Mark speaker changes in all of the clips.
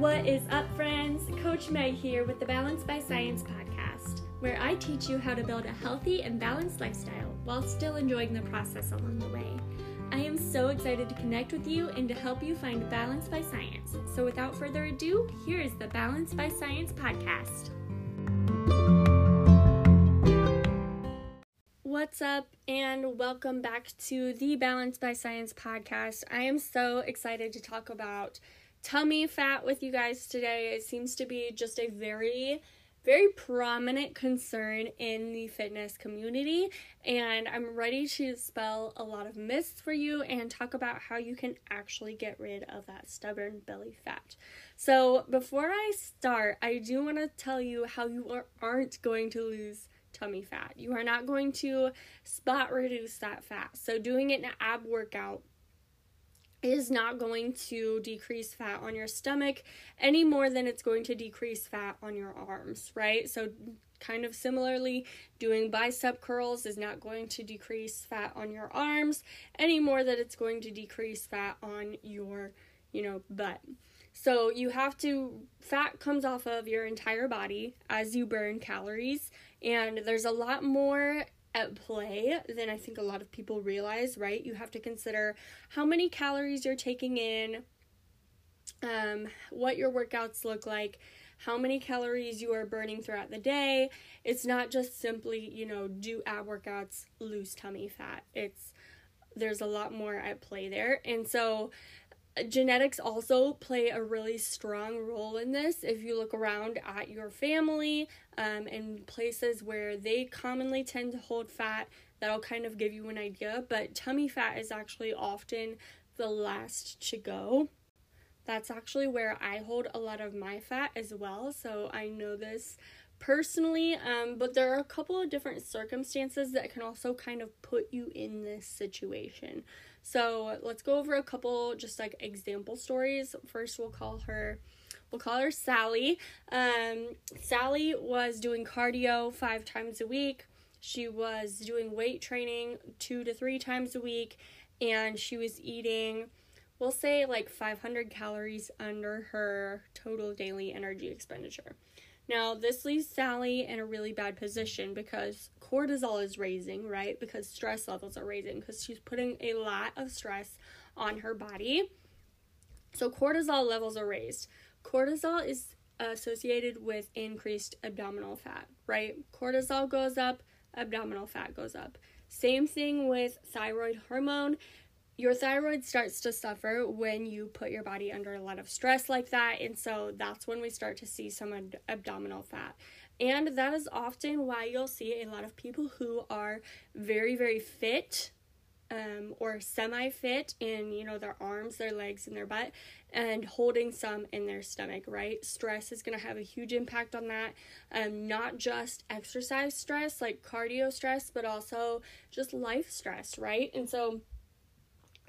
Speaker 1: What is up, friends? Coach Meg here with the Balance by Science podcast, where I teach you how to build a healthy and balanced lifestyle while still enjoying the process along the way. I am so excited to connect with you and to help you find balance by science. So, without further ado, here is the Balance by Science podcast. What's up, and welcome back to the Balance by Science podcast. I am so excited to talk about tummy fat with you guys today. It seems to be just a very very prominent concern in the fitness community, and I'm ready to spell a lot of myths for you and talk about how you can actually get rid of that stubborn belly fat. So, before I start, I do want to tell you how you are, aren't going to lose tummy fat. You are not going to spot reduce that fat. So, doing it in an ab workout is not going to decrease fat on your stomach any more than it's going to decrease fat on your arms, right? So, kind of similarly, doing bicep curls is not going to decrease fat on your arms any more than it's going to decrease fat on your, you know, butt. So, you have to, fat comes off of your entire body as you burn calories, and there's a lot more at play than I think a lot of people realize, right? You have to consider how many calories you're taking in, um, what your workouts look like, how many calories you are burning throughout the day. It's not just simply, you know, do ab workouts, lose tummy fat. It's there's a lot more at play there. And so genetics also play a really strong role in this. If you look around at your family um, and places where they commonly tend to hold fat, that'll kind of give you an idea. But tummy fat is actually often the last to go. That's actually where I hold a lot of my fat as well. So I know this personally, um, but there are a couple of different circumstances that can also kind of put you in this situation. So let's go over a couple just like example stories. First, we'll call her. We'll call her Sally. Um, Sally was doing cardio five times a week. She was doing weight training two to three times a week, and she was eating, we'll say, like 500 calories under her total daily energy expenditure. Now, this leaves Sally in a really bad position because cortisol is raising, right? Because stress levels are raising because she's putting a lot of stress on her body. So, cortisol levels are raised. Cortisol is associated with increased abdominal fat, right? Cortisol goes up, abdominal fat goes up. Same thing with thyroid hormone your thyroid starts to suffer when you put your body under a lot of stress like that. And so that's when we start to see some ad- abdominal fat. And that is often why you'll see a lot of people who are very, very fit um, or semi fit in, you know, their arms, their legs, and their butt, and holding some in their stomach, right? Stress is going to have a huge impact on that. Um, not just exercise stress, like cardio stress, but also just life stress, right? And so,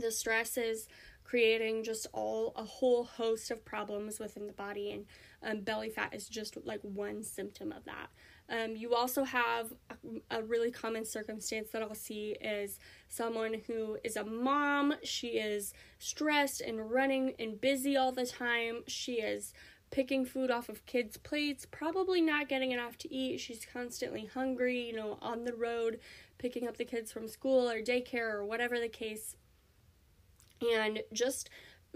Speaker 1: the stress is creating just all a whole host of problems within the body and um, belly fat is just like one symptom of that. Um, you also have a, a, really common circumstance that i'll see is someone who is a mom. She is stressed and running and busy all the time. She is picking food off of kids plates probably not getting enough to eat. She's constantly hungry you know on the road picking up the kids from school or daycare or whatever the case and just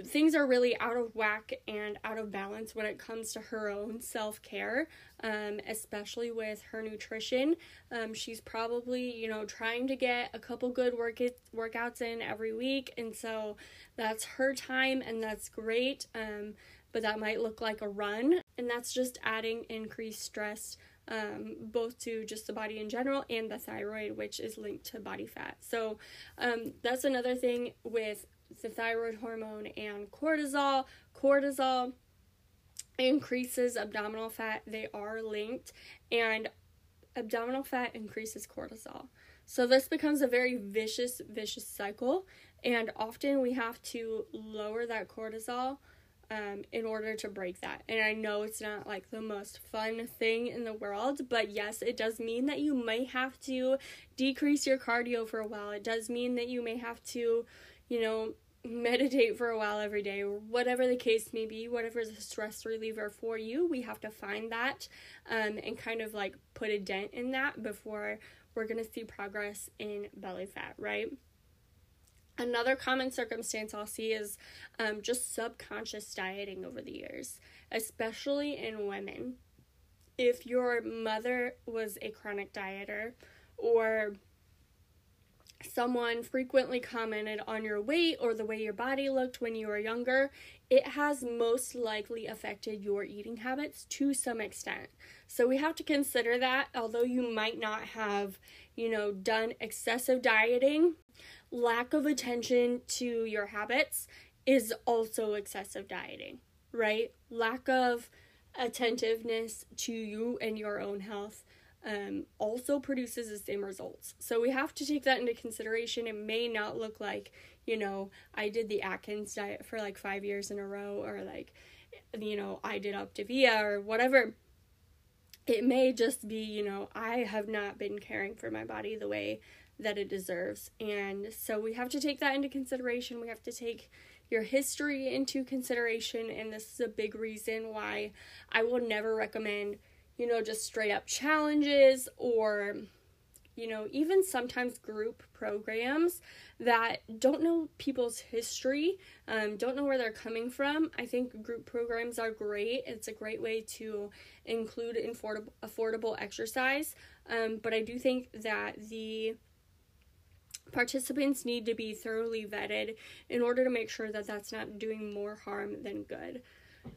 Speaker 1: things are really out of whack and out of balance when it comes to her own self care, um, especially with her nutrition. Um, she's probably, you know, trying to get a couple good work workouts in every week, and so that's her time, and that's great. Um, but that might look like a run, and that's just adding increased stress. Um, both to just the body in general and the thyroid, which is linked to body fat. So, um, that's another thing with the thyroid hormone and cortisol. Cortisol increases abdominal fat, they are linked, and abdominal fat increases cortisol. So this becomes a very vicious, vicious cycle, and often we have to lower that cortisol um, in order to break that. And I know it's not like the most fun thing in the world, but yes, it does mean that you may have to decrease your cardio for a while. It does mean that you may have to, you know, meditate for a while every day, or whatever the case may be, whatever is a stress reliever for you, we have to find that um, and kind of like put a dent in that before we're to see progress in belly fat, right? Another common circumstance I'll see is um, just subconscious dieting over the years, especially in women. If your mother was a chronic dieter or someone frequently commented on your weight or the way your body looked when you were younger, it has most likely affected your eating habits to some extent. So we have to consider that, although you might not have, you know, done excessive dieting, lack of attention to your habits is also excessive dieting, right? Lack of attentiveness to you and your own health um, also produces the same results. So we have to take that into consideration. It may not look like, you know, I did the Atkins diet for like five years in a row, or like, you know, I did Optavia or whatever. It may just be, you know, I have not been caring for my body the way that it deserves. And so we have to take that into consideration. We have to take your history into consideration. And this is a big reason why I will never recommend you know, just straight up challenges or, you know, even sometimes group programs that don't know people's history, um, don't know where they're coming from. I think group programs are great. It's a great way to include affordable, affordable exercise. Um, but I do think that the participants need to be thoroughly vetted in order to make sure that that's not doing more harm than good.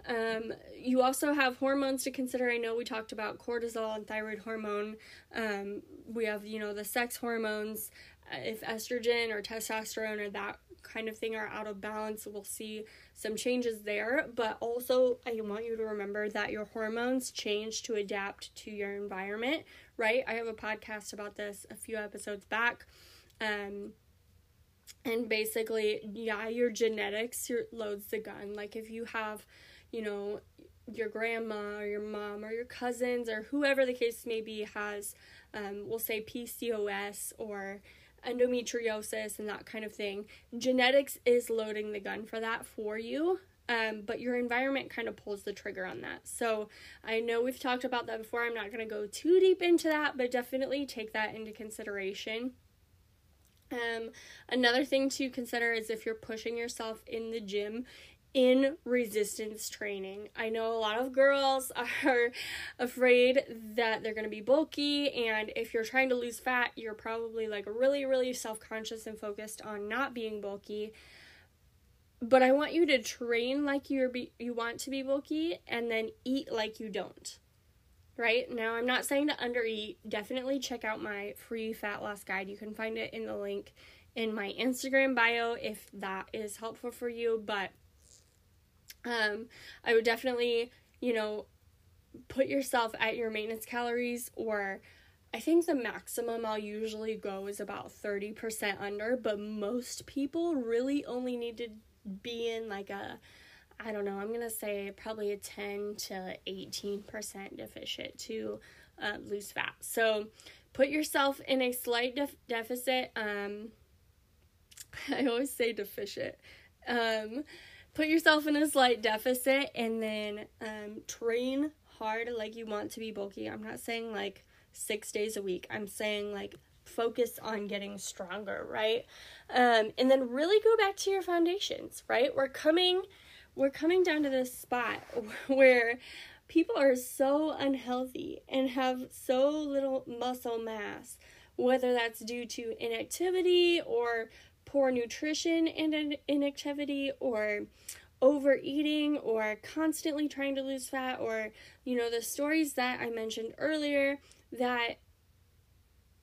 Speaker 1: Um, you also have hormones to consider. I know we talked about cortisol and thyroid hormone. Um, we have, you know, the sex hormones. Uh, if estrogen or testosterone or that kind of thing are out of balance, we'll see some changes there. But also, I want you to remember that your hormones change to adapt to your environment, right? I have a podcast about this a few episodes back. Um, and basically, yeah, your genetics your, loads the gun. Like if you have you know, your grandma or your mom or your cousins or whoever the case may be has, um, we'll say PCOS or endometriosis and that kind of thing. Genetics is loading the gun for that for you. Um, but your environment kind of pulls the trigger on that. So I know we've talked about that before. I'm not going to go too deep into that, but definitely take that into consideration. Um, another thing to consider is if you're pushing yourself in the gym, in resistance training. I know a lot of girls are afraid that they're going to be bulky, and if you're trying to lose fat, you're probably like really, really self conscious and focused on not being bulky. But I want you to train like you're be- you want to be bulky and then eat like you don't. Right? Now, I'm not saying to undereat. Definitely check out my free fat loss guide. You can find it in the link in my Instagram bio if that is helpful for you. But um, I would definitely, you know, put yourself at your maintenance calories or I think the maximum I'll usually go is about 30% under, but most people really only need to be in like a I don't know, I'm going to say probably a 10 to 18% deficit to uh, lose fat. So put yourself in a slight def- deficit. Um, I always say deficit. Um, put yourself in a slight deficit and then um, train hard like you want to be bulky. I'm not saying like six days a week, I'm saying like focus on getting stronger, right? Um, and then really go back to your foundations, right? We're coming we're coming down to this spot where people are so unhealthy and have so little muscle mass, whether that's due to inactivity or poor nutrition and inactivity or overeating or constantly trying to lose fat or you know the stories that I mentioned earlier that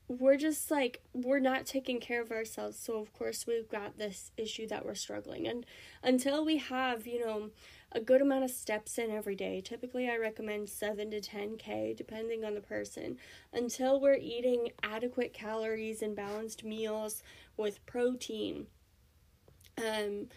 Speaker 1: we're just like we're not taking care of ourselves. So of course we've got this issue that we're struggling. And until we have you know a good amount of steps in every day typically i recommend 7 to 10k depending on the person until we're eating adequate calories and balanced meals with protein um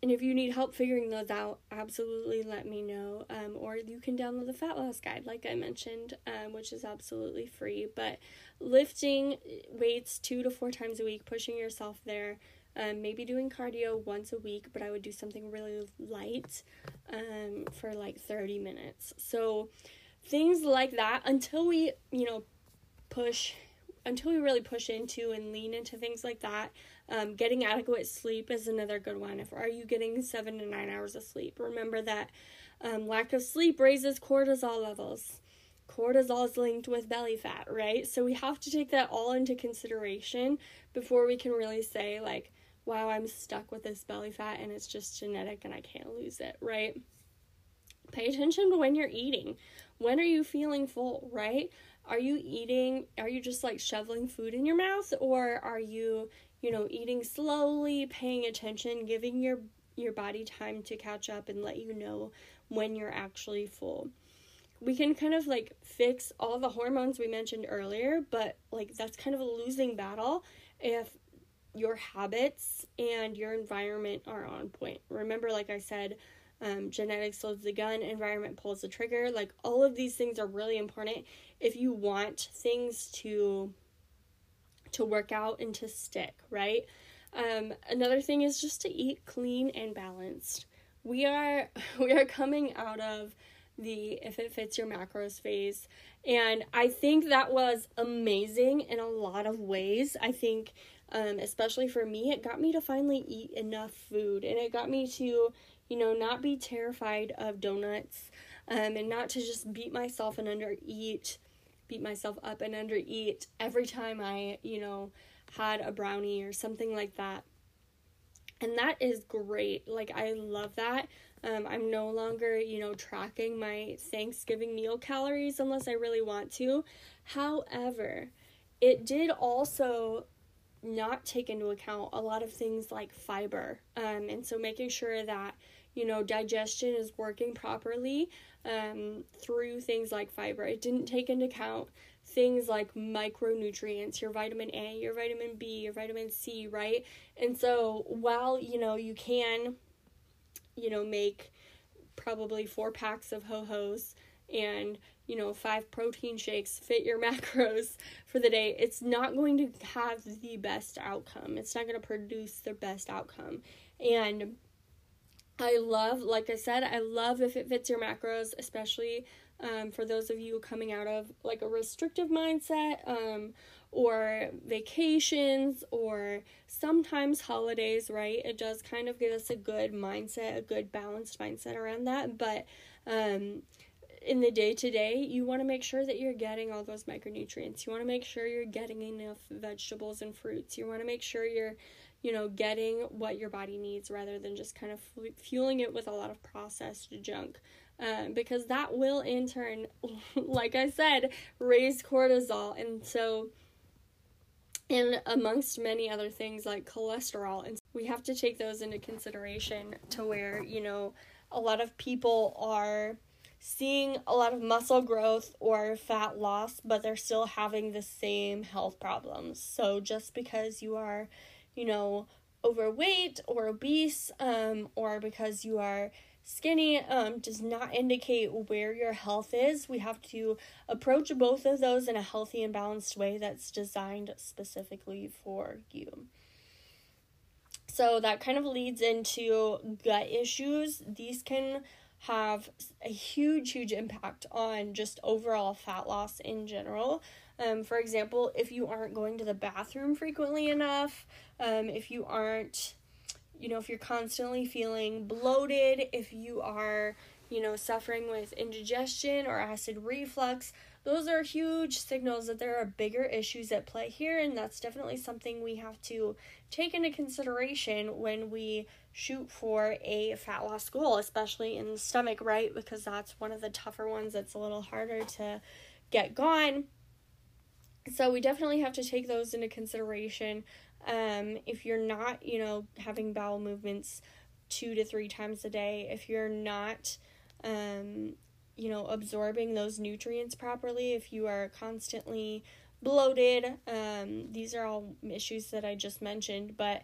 Speaker 1: and if you need help figuring those out, absolutely let me know. Um, or you can download the Fat Loss Guide, like I mentioned, um, which is absolutely free. But lifting weights two to four times a week, pushing yourself there, um, maybe doing cardio once a week, but I would do something really light um, for like 30 minutes. So things like that until we, you know, push, until we really push into and lean into things like that. Um, getting adequate sleep is another good one. If are you getting seven to nine hours of sleep? Remember that um, lack of sleep raises cortisol levels cortisol is linked with belly fat, right? So we have to take that all into consideration before we can really say, like, wow, I'm stuck with this belly fat and it's just genetic and I can't lose it, right? Pay attention to when you're eating. When are you feeling full, right? Are you eating, are you just like shoveling food in your mouth or are you, you know, eating slowly, paying attention, giving your your body time to catch up and let you know when you're actually full we can kind of like fix all the hormones we mentioned earlier, but like that's kind of a losing battle if your habits and your environment are on point. Remember, like I said, um, genetics loads the gun, environment pulls the trigger. Like all of these things are really important if you want things to to work out and to stick, right? Um, another thing is just to eat clean and balanced. We are we are coming out of the if it fits your macros phase. And I think that was amazing in a lot of ways. I think, um, especially for me, it got me to finally eat enough food and it got me to, you know, not be terrified of donuts um, and not to just beat myself and under eat, beat myself up and under eat every time I, you know, had a brownie or something like that. And that is great. Like, I love that. Um, I'm no longer, you know, tracking my Thanksgiving meal calories unless I really want to. However, it did also not take into account a lot of things like fiber. Um, and so making sure that, you know, digestion is working properly um, through things like fiber. It didn't take into account things like micronutrients, your vitamin A, your vitamin B, your vitamin C, right? And so while, you know, you can you know, make probably four packs of ho hos and you know five protein shakes fit your macros for the day it's not going to have the best outcome it's not going to produce the best outcome and i love like i said i love if it fits your macros especially um, for those of you coming out of like a restrictive mindset um, or vacations or sometimes holidays, right? It does kind of give us a good mindset, a good balanced mindset around that. But um, in the day to day, you want to make sure that you're getting all those micronutrients. You want to make sure you're getting enough vegetables and fruits. You want to make sure you're, you know, getting what your body needs rather than just kind of fueling it with a lot of processed junk. Um, because that will in turn, like I said, raise cortisol. And so, and amongst many other things like cholesterol and we have to take those into consideration to where you know a lot of people are seeing a lot of muscle growth or fat loss but they're still having the same health problems so just because you are you know overweight or obese um, or because you are Skinny um, does not indicate where your health is. We have to approach both of those in a healthy and balanced way that's designed specifically for you. So that kind of leads into gut issues. These can have a huge, huge impact on just overall fat loss in general. Um, for example, if you aren't going to the bathroom frequently enough, um, if you aren't you know, if you're constantly feeling bloated, if you are, you know, suffering with indigestion or acid reflux, those are huge signals that there are bigger issues at play here, and that's definitely something we have to take into consideration when we shoot for a fat loss goal, especially in the stomach, right? Because that's one of the tougher ones that's a little harder to get gone. So, we definitely have to take those into consideration. Um, if you're not, you know, having bowel movements two to three times a day, if you're not, um, you know, absorbing those nutrients properly, if you are constantly bloated, um, these are all issues that I just mentioned, but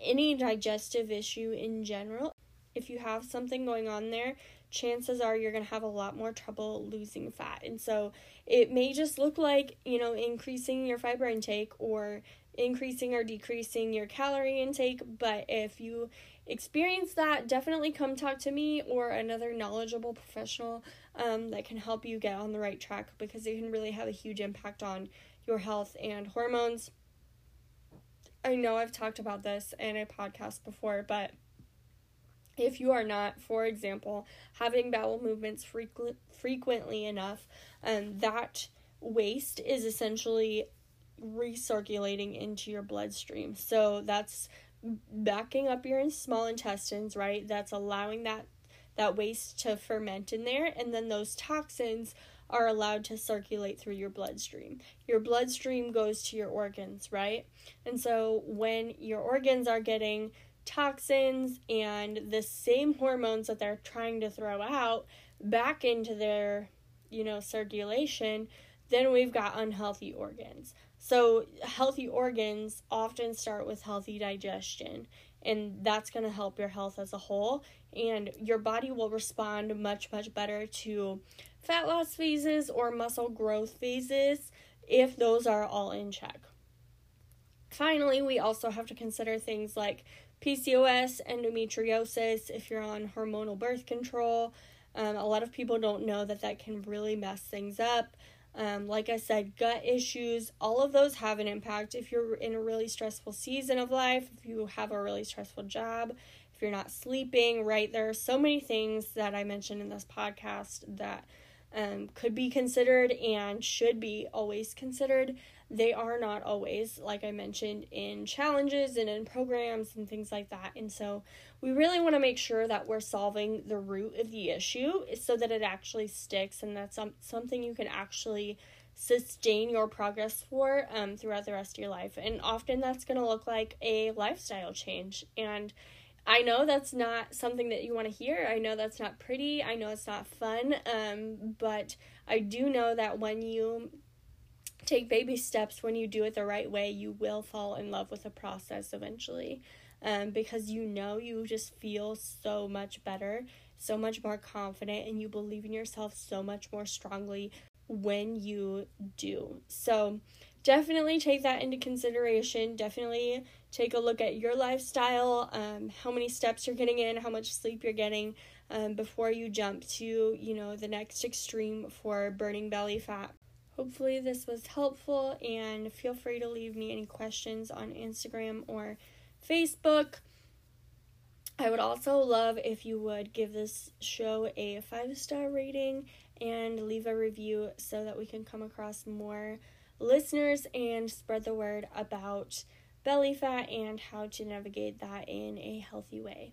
Speaker 1: any digestive issue in general, if you have something going on there, chances are you're going to have a lot more trouble losing fat. And so it may just look like, you know, increasing your fiber intake or increasing or decreasing your calorie intake. But if you experience that, definitely come talk to me or another knowledgeable professional um, that can help you get on the right track because it can really have a huge impact on your health and hormones. I know I've talked about this in a podcast before, but if you are not, for example, having bowel movements frequent, frequently enough, um, that waste is essentially recirculating into your bloodstream. So that's backing up your small intestines, right? That's allowing that that waste to ferment in there and then those toxins are allowed to circulate through your bloodstream. Your bloodstream goes to your organs, right? And so when your organs are getting toxins and the same hormones that they're trying to throw out back into their, you know, circulation, then we've got unhealthy organs. So, healthy organs often start with healthy digestion, and that's going to help your health as a whole. And your body will respond much, much better to fat loss phases or muscle growth phases if those are all in check. Finally, we also have to consider things like PCOS, endometriosis, if you're on hormonal birth control. Um, a lot of people don't know that that can really mess things up. Um, like I said, gut issues, all of those have an impact. If you're in a really stressful season of life, if you have a really stressful job, if you're not sleeping, right? There are so many things that I mentioned in this podcast that um, could be considered and should be always considered. They are not always, like I mentioned, in challenges and in programs and things like that. And so we really want to make sure that we're solving the root of the issue so that it actually sticks and that's some, something you can actually sustain your progress for um, throughout the rest of your life. And often that's going to look like a lifestyle change. And I know that's not something that you want to hear. I know that's not pretty. I know it's not fun. Um, but I do know that when you take baby steps, when you do it the right way, you will fall in love with the process eventually. Um, because you know you just feel so much better, so much more confident, and you believe in yourself so much more strongly when you do. So, definitely take that into consideration. Definitely take a look at your lifestyle, um, how many steps you're getting in, how much sleep you're getting um, before you jump to, you know, the next extreme for burning belly fat. Hopefully, this was helpful, and feel free to leave me any questions on Instagram or Facebook. I would also love if you would give this show a five star rating and leave a review so that we can come across more listeners and spread the word about belly fat and how to navigate that in a healthy way.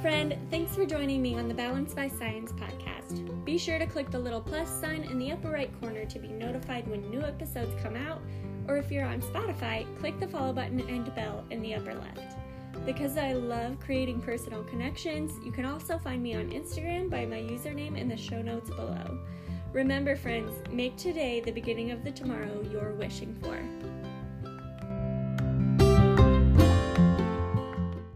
Speaker 1: Friend, thanks for joining me on the Balance by Science podcast. Be sure to click the little plus sign in the upper right corner to be notified when new episodes come out, or if you're on Spotify, click the follow button and bell in the upper left. Because I love creating personal connections, you can also find me on Instagram by my username in the show notes below. Remember, friends, make today the beginning of the tomorrow you're wishing for.